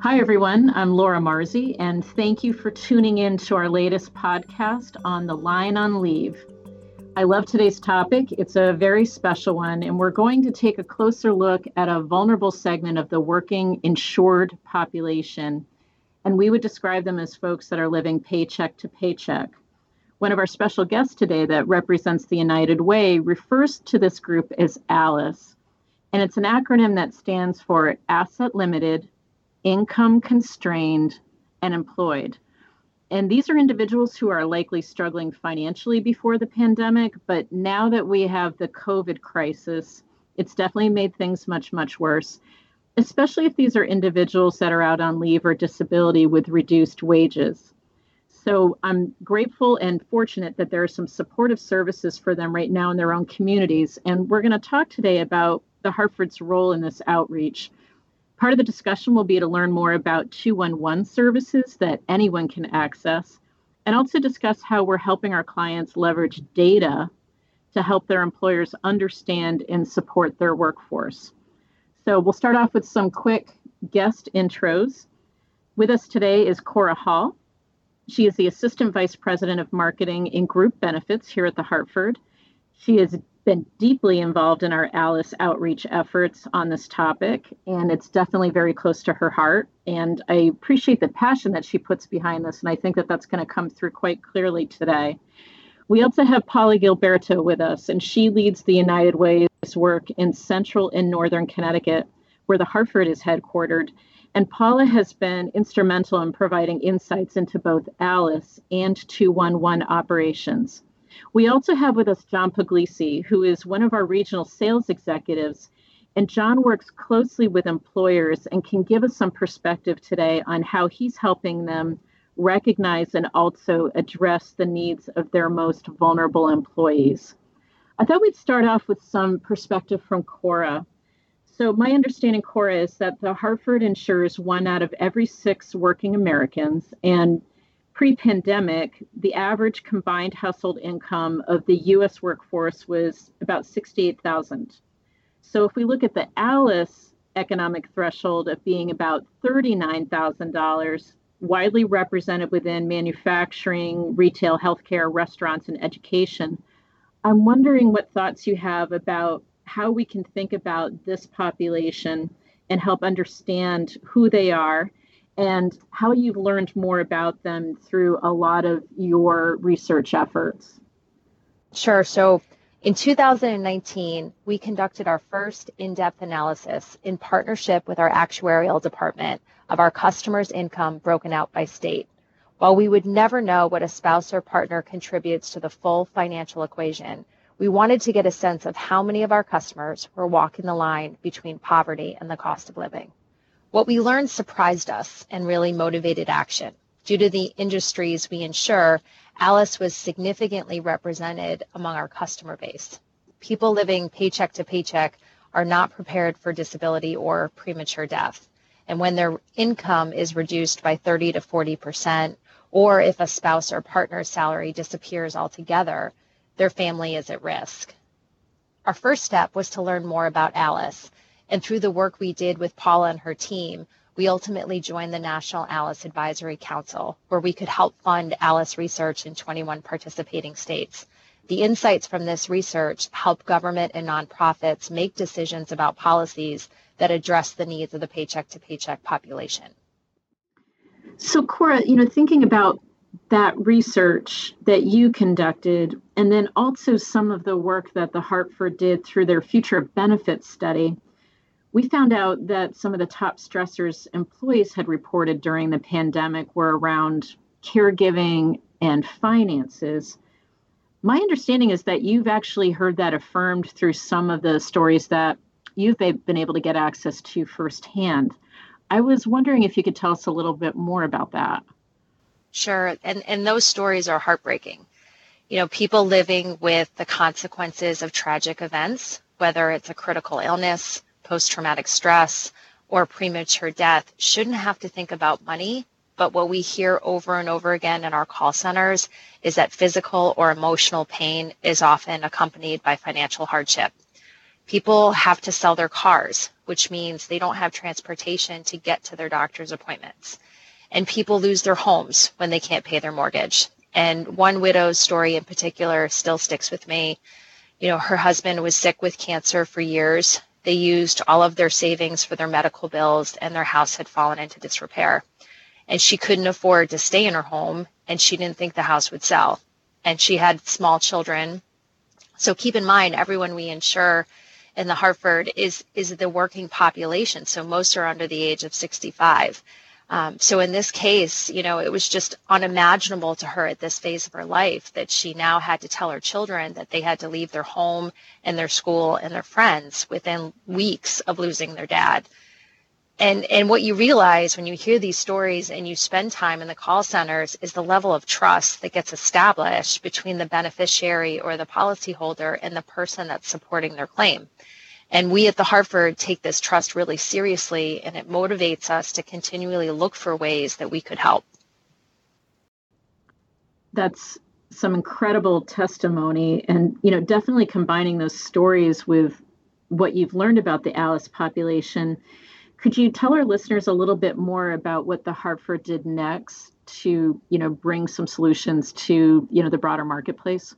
Hi, everyone. I'm Laura Marzi, and thank you for tuning in to our latest podcast on the line on leave. I love today's topic. It's a very special one, and we're going to take a closer look at a vulnerable segment of the working insured population. And we would describe them as folks that are living paycheck to paycheck. One of our special guests today that represents the United Way refers to this group as ALICE. And it's an acronym that stands for Asset Limited, Income Constrained, and Employed. And these are individuals who are likely struggling financially before the pandemic, but now that we have the COVID crisis, it's definitely made things much, much worse, especially if these are individuals that are out on leave or disability with reduced wages. So I'm grateful and fortunate that there are some supportive services for them right now in their own communities. And we're going to talk today about the Hartford's role in this outreach. Part of the discussion will be to learn more about 211 services that anyone can access, and also discuss how we're helping our clients leverage data to help their employers understand and support their workforce. So we'll start off with some quick guest intros. With us today is Cora Hall. She is the Assistant Vice President of Marketing in Group Benefits here at the Hartford. She is been deeply involved in our ALICE outreach efforts on this topic, and it's definitely very close to her heart. And I appreciate the passion that she puts behind this, and I think that that's going to come through quite clearly today. We also have Paula Gilberto with us, and she leads the United Way's work in central and northern Connecticut, where the Hartford is headquartered. And Paula has been instrumental in providing insights into both ALICE and 211 operations. We also have with us John Puglisi, who is one of our regional sales executives. And John works closely with employers and can give us some perspective today on how he's helping them recognize and also address the needs of their most vulnerable employees. I thought we'd start off with some perspective from Cora. So, my understanding, Cora, is that the Hartford insures one out of every six working Americans, and pre pandemic, the average combined household income of the US workforce was about 68,000. So if we look at the ALICE economic threshold of being about $39,000, widely represented within manufacturing, retail, healthcare, restaurants, and education, I'm wondering what thoughts you have about how we can think about this population and help understand who they are and how you've learned more about them through a lot of your research efforts. Sure. So in 2019, we conducted our first in depth analysis in partnership with our actuarial department of our customers' income broken out by state. While we would never know what a spouse or partner contributes to the full financial equation, we wanted to get a sense of how many of our customers were walking the line between poverty and the cost of living. What we learned surprised us and really motivated action. Due to the industries we insure, ALICE was significantly represented among our customer base. People living paycheck to paycheck are not prepared for disability or premature death. And when their income is reduced by 30 to 40%, or if a spouse or partner's salary disappears altogether, their family is at risk. Our first step was to learn more about ALICE and through the work we did with Paula and her team, we ultimately joined the National ALICE Advisory Council, where we could help fund ALICE research in 21 participating states. The insights from this research help government and nonprofits make decisions about policies that address the needs of the paycheck to paycheck population. So, Cora, you know, thinking about that research that you conducted, and then also some of the work that the Hartford did through their future benefits study, we found out that some of the top stressors employees had reported during the pandemic were around caregiving and finances. My understanding is that you've actually heard that affirmed through some of the stories that you've been able to get access to firsthand. I was wondering if you could tell us a little bit more about that. Sure. And, and those stories are heartbreaking. You know, people living with the consequences of tragic events, whether it's a critical illness, post traumatic stress, or premature death shouldn't have to think about money. But what we hear over and over again in our call centers is that physical or emotional pain is often accompanied by financial hardship. People have to sell their cars, which means they don't have transportation to get to their doctor's appointments. And people lose their homes when they can't pay their mortgage. And one widow's story in particular still sticks with me. You know, her husband was sick with cancer for years. They used all of their savings for their medical bills, and their house had fallen into disrepair. And she couldn't afford to stay in her home, and she didn't think the house would sell. And she had small children. So keep in mind, everyone we insure in the Hartford is is the working population. So most are under the age of 65. Um, so in this case, you know, it was just unimaginable to her at this phase of her life that she now had to tell her children that they had to leave their home and their school and their friends within weeks of losing their dad. And and what you realize when you hear these stories and you spend time in the call centers is the level of trust that gets established between the beneficiary or the policyholder and the person that's supporting their claim. And we at the Hartford take this trust really seriously, and it motivates us to continually look for ways that we could help. That's some incredible testimony, and you know, definitely combining those stories with what you've learned about the Alice population. Could you tell our listeners a little bit more about what the Hartford did next to, you know, bring some solutions to, you know, the broader marketplace?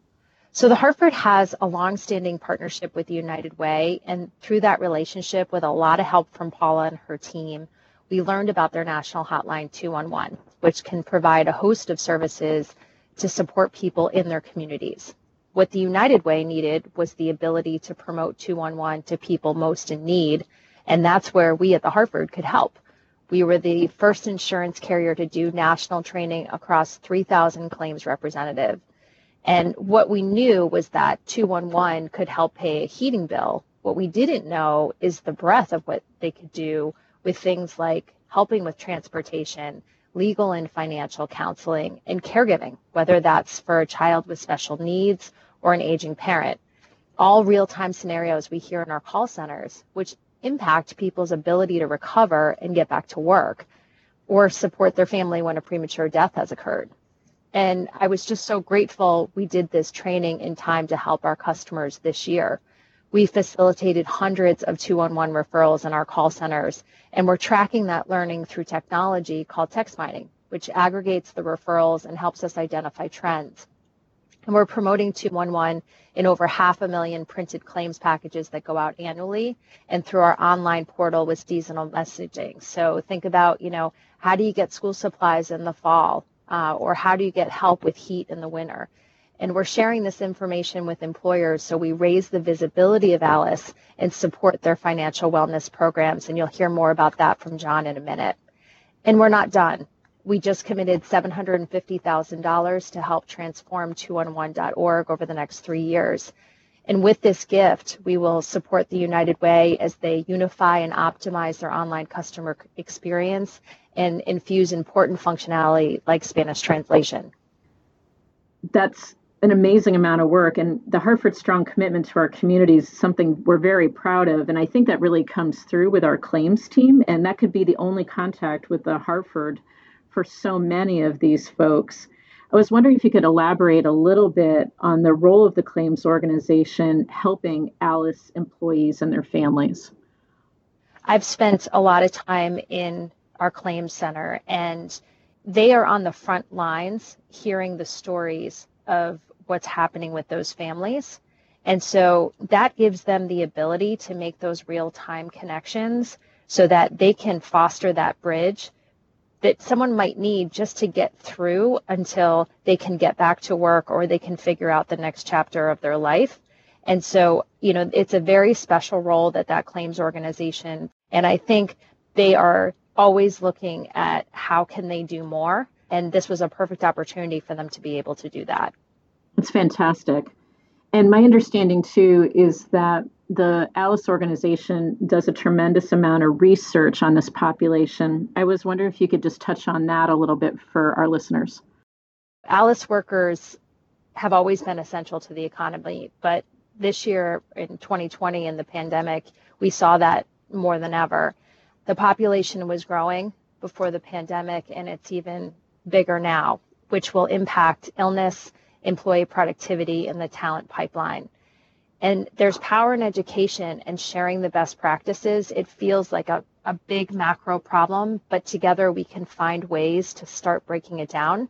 So the Hartford has a long-standing partnership with the United Way, and through that relationship, with a lot of help from Paula and her team, we learned about their national hotline 211, which can provide a host of services to support people in their communities. What the United Way needed was the ability to promote 211 to people most in need, and that's where we at the Hartford could help. We were the first insurance carrier to do national training across 3,000 claims representatives and what we knew was that 211 could help pay a heating bill. What we didn't know is the breadth of what they could do with things like helping with transportation, legal and financial counseling, and caregiving, whether that's for a child with special needs or an aging parent. All real time scenarios we hear in our call centers, which impact people's ability to recover and get back to work or support their family when a premature death has occurred. And I was just so grateful we did this training in time to help our customers this year. We facilitated hundreds of 211 referrals in our call centers, and we're tracking that learning through technology called text mining, which aggregates the referrals and helps us identify trends. And we're promoting 211 in over half a million printed claims packages that go out annually and through our online portal with seasonal messaging. So think about, you know, how do you get school supplies in the fall? Uh, or how do you get help with heat in the winter? And we're sharing this information with employers so we raise the visibility of Alice and support their financial wellness programs. And you'll hear more about that from John in a minute. And we're not done. We just committed $750,000 to help transform 211.org over the next three years. And with this gift, we will support the United Way as they unify and optimize their online customer experience and infuse important functionality like Spanish translation. That's an amazing amount of work and the hartford strong commitment to our community is something we're very proud of and i think that really comes through with our claims team and that could be the only contact with the hartford for so many of these folks i was wondering if you could elaborate a little bit on the role of the claims organization helping alice employees and their families i've spent a lot of time in our claims center, and they are on the front lines hearing the stories of what's happening with those families. And so that gives them the ability to make those real time connections so that they can foster that bridge that someone might need just to get through until they can get back to work or they can figure out the next chapter of their life. And so, you know, it's a very special role that that claims organization, and I think they are always looking at how can they do more and this was a perfect opportunity for them to be able to do that. It's fantastic. And my understanding too is that the alice organization does a tremendous amount of research on this population. I was wondering if you could just touch on that a little bit for our listeners. Alice workers have always been essential to the economy but this year in 2020 in the pandemic we saw that more than ever the population was growing before the pandemic, and it's even bigger now, which will impact illness, employee productivity, and the talent pipeline. And there's power in education and sharing the best practices. It feels like a, a big macro problem, but together we can find ways to start breaking it down.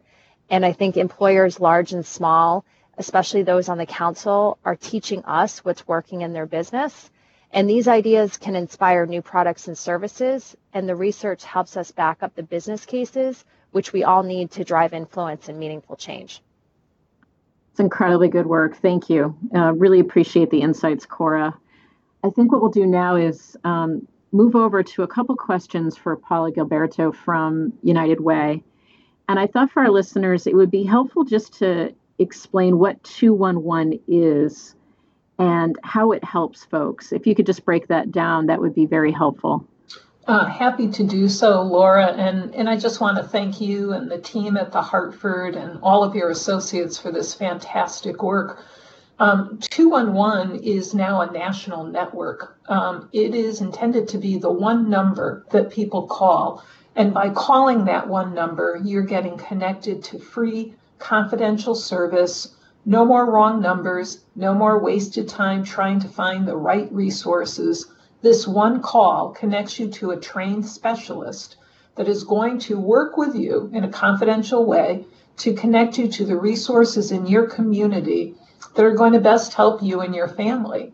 And I think employers, large and small, especially those on the council, are teaching us what's working in their business. And these ideas can inspire new products and services. And the research helps us back up the business cases, which we all need to drive influence and meaningful change. It's incredibly good work. Thank you. Uh, really appreciate the insights, Cora. I think what we'll do now is um, move over to a couple questions for Paula Gilberto from United Way. And I thought for our listeners, it would be helpful just to explain what 211 is and how it helps folks. If you could just break that down, that would be very helpful. Uh, happy to do so, Laura. And, and I just want to thank you and the team at the Hartford and all of your associates for this fantastic work. Um, 211 is now a national network. Um, it is intended to be the one number that people call. And by calling that one number, you're getting connected to free, confidential service. No more wrong numbers, no more wasted time trying to find the right resources this one call connects you to a trained specialist that is going to work with you in a confidential way to connect you to the resources in your community that are going to best help you and your family.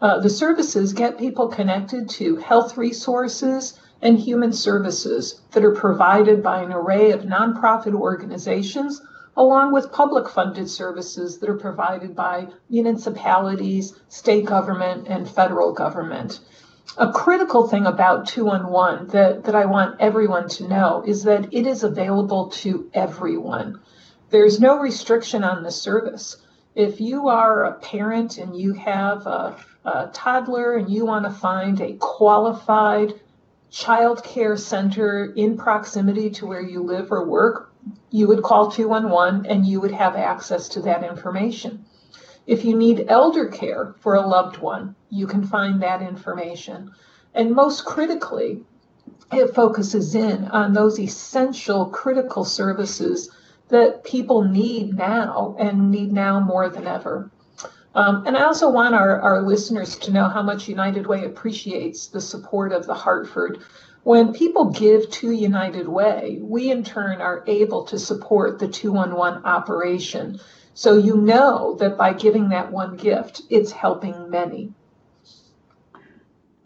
Uh, the services get people connected to health resources and human services that are provided by an array of nonprofit organizations, along with public funded services that are provided by municipalities, state government, and federal government a critical thing about 211 that, that I want everyone to know is that it is available to everyone. There's no restriction on the service. If you are a parent and you have a, a toddler and you want to find a qualified child care center in proximity to where you live or work, you would call 211 and you would have access to that information. If you need elder care for a loved one, you can find that information. And most critically, it focuses in on those essential critical services that people need now and need now more than ever. Um, and I also want our, our listeners to know how much United Way appreciates the support of the Hartford. When people give to United Way, we in turn are able to support the 211 operation so you know that by giving that one gift, it's helping many.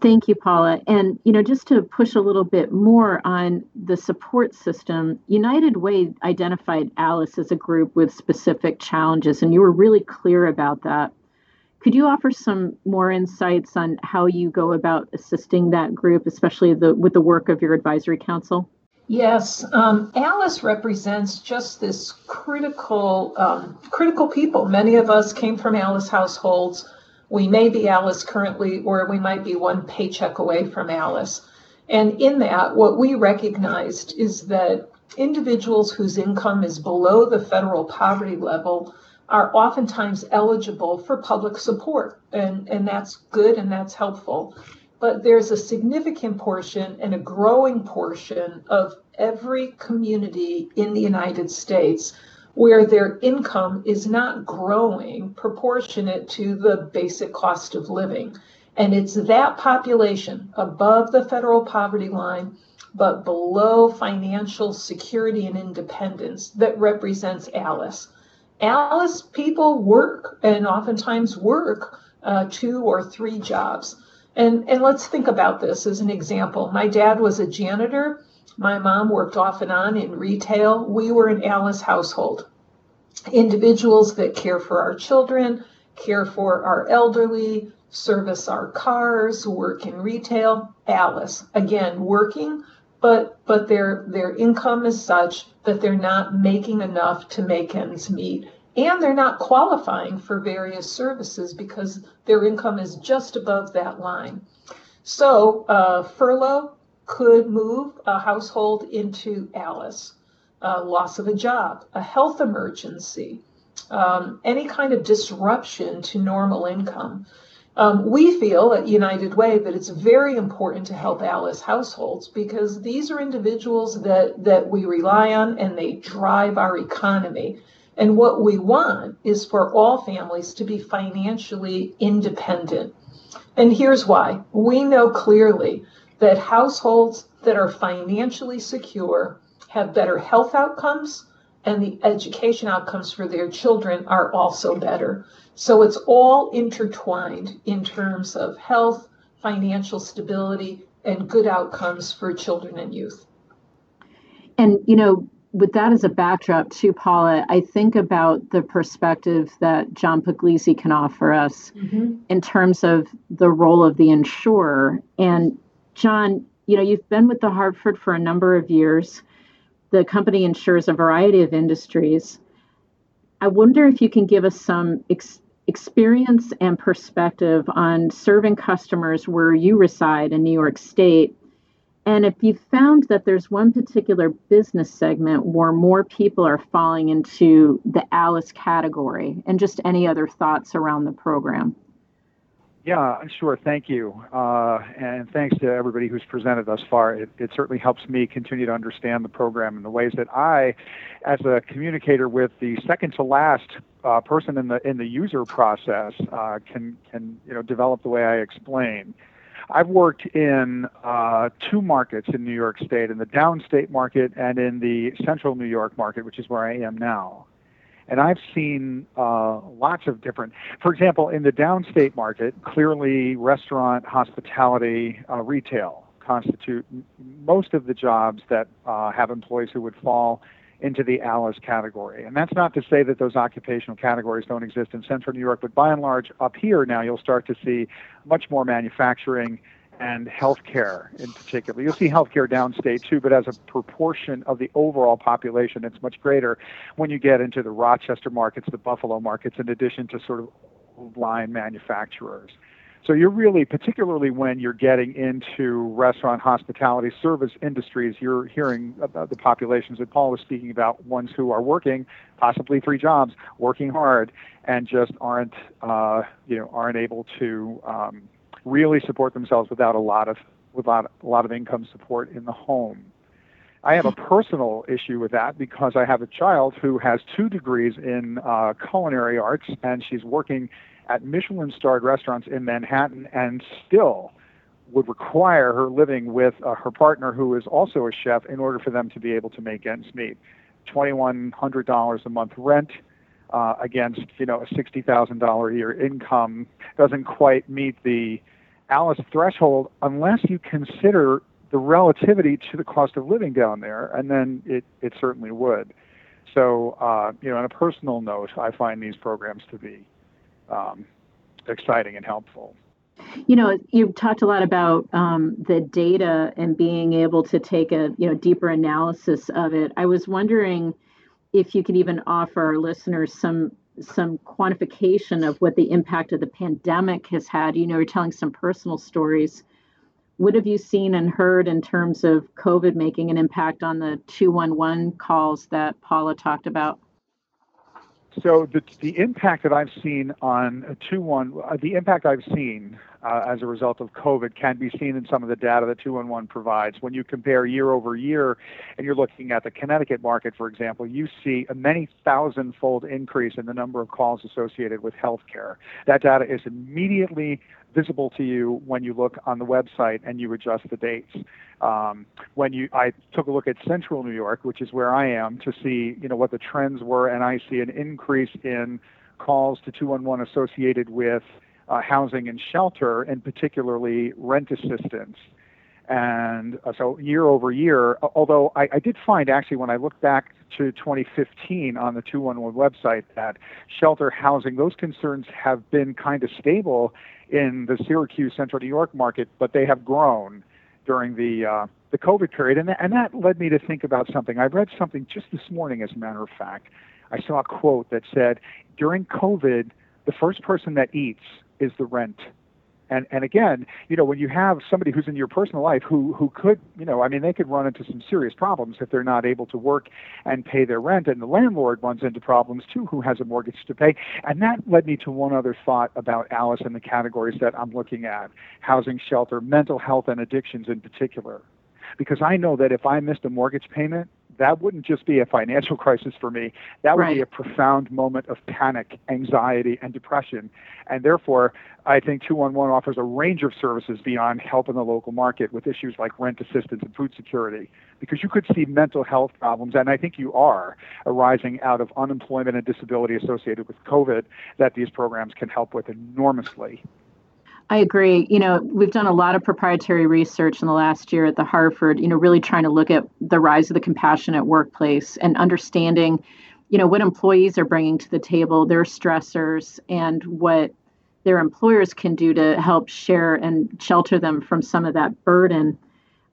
Thank you, Paula. And you know, just to push a little bit more on the support system, United Way identified Alice as a group with specific challenges, and you were really clear about that. Could you offer some more insights on how you go about assisting that group, especially the, with the work of your advisory council? Yes, um, Alice represents just this critical, um, critical people. Many of us came from Alice households. We may be Alice currently, or we might be one paycheck away from Alice. And in that, what we recognized is that individuals whose income is below the federal poverty level are oftentimes eligible for public support. And, and that's good and that's helpful but there's a significant portion and a growing portion of every community in the United States where their income is not growing proportionate to the basic cost of living. And it's that population above the federal poverty line, but below financial security and independence that represents Alice. Alice people work and oftentimes work uh, two or three jobs. And, and let's think about this as an example. My dad was a janitor. My mom worked off and on in retail. We were an Alice household. Individuals that care for our children, care for our elderly, service our cars, work in retail. Alice, again, working, but but their their income is such that they're not making enough to make ends meet and they're not qualifying for various services because their income is just above that line. So uh, furlough could move a household into Alice, uh, loss of a job, a health emergency, um, any kind of disruption to normal income. Um, we feel at United Way that it's very important to help Alice households because these are individuals that, that we rely on and they drive our economy. And what we want is for all families to be financially independent. And here's why we know clearly that households that are financially secure have better health outcomes and the education outcomes for their children are also better. So it's all intertwined in terms of health, financial stability, and good outcomes for children and youth. And, you know, with that as a backdrop, too, Paula, I think about the perspective that John Puglisi can offer us mm-hmm. in terms of the role of the insurer. And, John, you know, you've been with the Hartford for a number of years the company insures a variety of industries. I wonder if you can give us some ex- experience and perspective on serving customers where you reside in New York State. And if you found that there's one particular business segment where more people are falling into the ALICE category, and just any other thoughts around the program. Yeah, sure. Thank you. Uh, and thanks to everybody who's presented thus far. It, it, certainly helps me continue to understand the program in the ways that I, as a communicator with the second to last uh, person in the in the user process, uh, can can you know develop the way I explain. I've worked in uh, two markets in New York State, in the downstate market and in the central New York market, which is where I am now. And I've seen uh, lots of different, for example, in the downstate market, clearly restaurant, hospitality, uh, retail constitute most of the jobs that uh, have employees who would fall into the ALICE category. And that's not to say that those occupational categories don't exist in central New York, but by and large, up here now you'll start to see much more manufacturing and healthcare in particular. You'll see healthcare downstate too, but as a proportion of the overall population, it's much greater when you get into the Rochester markets, the Buffalo markets, in addition to sort of line manufacturers. So you're really, particularly when you're getting into restaurant, hospitality, service industries, you're hearing about the populations that Paul was speaking about, ones who are working, possibly three jobs, working hard, and just aren't, uh, you know, aren't able to um, really support themselves without a lot of without a lot of income support in the home. I have a personal issue with that because I have a child who has two degrees in uh, culinary arts and she's working at Michelin starred restaurants in Manhattan and still would require her living with uh, her partner who is also a chef in order for them to be able to make ends meet. $2,100 a month rent, uh, against you know a sixty thousand dollar a year income doesn't quite meet the ALICE threshold unless you consider the relativity to the cost of living down there, and then it, it certainly would. So, uh, you know, on a personal note, I find these programs to be um, exciting and helpful. You know, you've talked a lot about um, the data and being able to take a you know deeper analysis of it. I was wondering if you could even offer our listeners some some quantification of what the impact of the pandemic has had. You know, you're telling some personal stories. What have you seen and heard in terms of COVID making an impact on the 211 calls that Paula talked about? So the, the impact that I've seen on 211, uh, the impact I've seen uh, as a result of COVID can be seen in some of the data that 211 provides. When you compare year over year and you're looking at the Connecticut market, for example, you see a many thousand fold increase in the number of calls associated with healthcare. That data is immediately visible to you when you look on the website and you adjust the dates. Um, when you, I took a look at Central New York, which is where I am, to see you know what the trends were, and I see an increase in calls to 211 associated with uh, housing and shelter, and particularly rent assistance. And uh, so year over year, although I, I, did find actually when I looked back to 2015 on the 211 website that shelter housing, those concerns have been kind of stable in the Syracuse, Central New York market, but they have grown during the uh, the COVID period, and that, and that led me to think about something. I read something just this morning, as a matter of fact. I saw a quote that said, "During COVID, the first person that eats is the rent. And and again, you know, when you have somebody who's in your personal life who who could, you know, I mean, they could run into some serious problems if they're not able to work and pay their rent, and the landlord runs into problems too, who has a mortgage to pay. And that led me to one other thought about ALICE and the categories that I'm looking at: housing, shelter, mental health, and addictions in particular. Because I know that if I missed a mortgage payment, that wouldn't just be a financial crisis for me. That would right. be a profound moment of panic, anxiety, and depression. And therefore, I think 211 offers a range of services beyond help in the local market with issues like rent assistance and food security. Because you could see mental health problems, and I think you are, arising out of unemployment and disability associated with COVID that these programs can help with enormously. I agree. You know, we've done a lot of proprietary research in the last year at the Hartford, you know, really trying to look at the rise of the compassionate workplace and understanding, you know, what employees are bringing to the table, their stressors, and what their employers can do to help share and shelter them from some of that burden.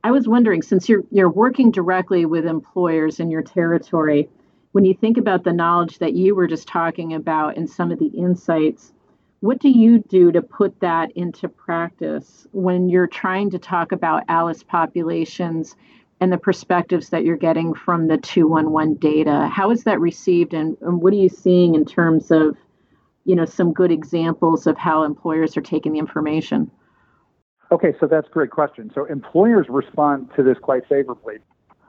I was wondering, since you're you're working directly with employers in your territory, when you think about the knowledge that you were just talking about and some of the insights, what do you do to put that into practice when you're trying to talk about ALICE populations and the perspectives that you're getting from the 211 data? How is that received and, and what are you seeing in terms of, you know, some good examples of how employers are taking the information? Okay, so that's a great question. So employers respond to this quite favorably.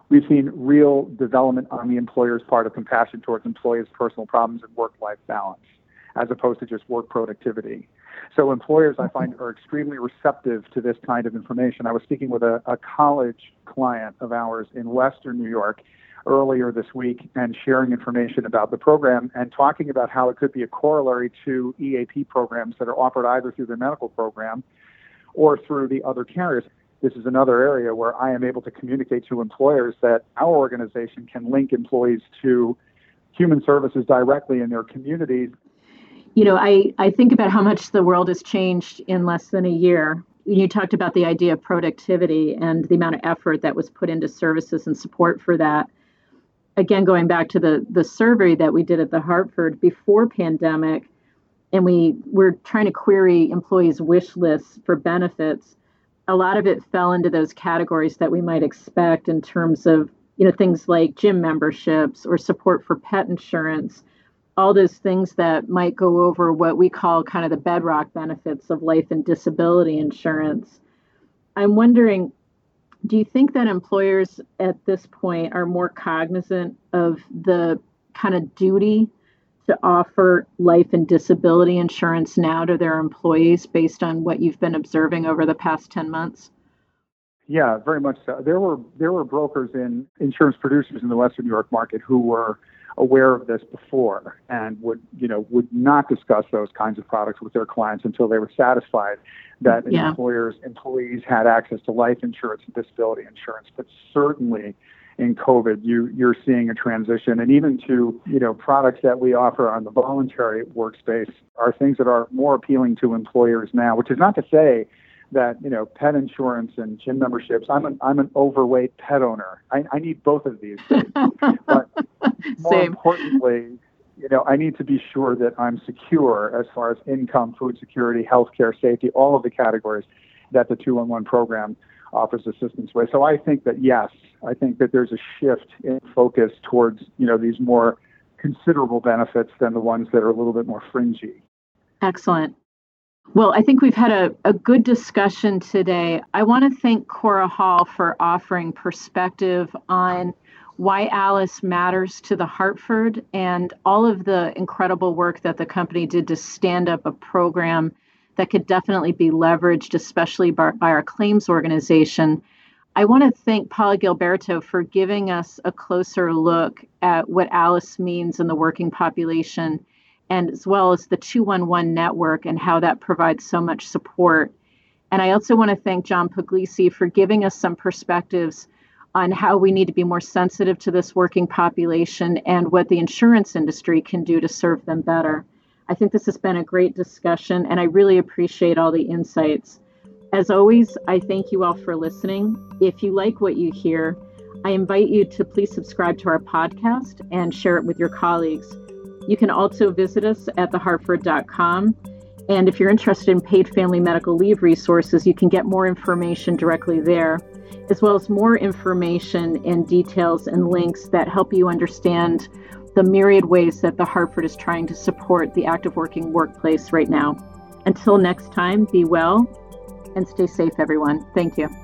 We've seen real development on the employer's part of compassion towards employees' personal problems and work life balance as opposed to just work productivity. So employers, I find, are extremely receptive to this kind of information. I was speaking with a, a college client of ours in Western New York earlier this week and sharing information about the program and talking about how it could be a corollary to EAP programs that are offered either through the medical program or through the other carriers. This is another area where I am able to communicate to employers that our organization can link employees to human services directly in their communities you know, I, I think about how much the world has changed in less than a year. You talked about the idea of productivity and the amount of effort that was put into services and support for that. Again, going back to the, the survey that we did at the Hartford before pandemic, and we were trying to query employees' wish lists for benefits. A lot of it fell into those categories that we might expect in terms of, you know, things like gym memberships or support for pet insurance all those things that might go over what we call kind of the bedrock benefits of life and disability insurance. I'm wondering do you think that employers at this point are more cognizant of the kind of duty to offer life and disability insurance now to their employees based on what you've been observing over the past 10 months? Yeah, very much so. There were there were brokers and insurance producers in the Western New York market who were aware of this before and would you know would not discuss those kinds of products with their clients until they were satisfied that yeah. employers employees had access to life insurance and disability insurance but certainly in covid you you're seeing a transition and even to you know products that we offer on the voluntary workspace are things that are more appealing to employers now which is not to say that you know pet insurance and gym memberships. I'm an I'm an overweight pet owner. I, I need both of these things. but more Same. importantly, you know, I need to be sure that I'm secure as far as income, food security, healthcare, safety, all of the categories that the 211 program offers assistance with. So I think that yes, I think that there's a shift in focus towards you know these more considerable benefits than the ones that are a little bit more fringy. Excellent. Well, I think we've had a, a good discussion today. I want to thank Cora Hall for offering perspective on why ALICE matters to the Hartford and all of the incredible work that the company did to stand up a program that could definitely be leveraged, especially by, by our claims organization. I want to thank Paula Gilberto for giving us a closer look at what ALICE means in the working population and as well as the 211 network and how that provides so much support. And I also want to thank John Puglisi for giving us some perspectives on how we need to be more sensitive to this working population and what the insurance industry can do to serve them better. I think this has been a great discussion, and I really appreciate all the insights. As always, I thank you all for listening. If you like what you hear, I invite you to please subscribe to our podcast and share it with your colleagues. You can also visit us at thehartford.com. And if you're interested in paid family medical leave resources, you can get more information directly there, as well as more information and details and links that help you understand the myriad ways that the Hartford is trying to support the active working workplace right now. Until next time, be well and stay safe, everyone. Thank you.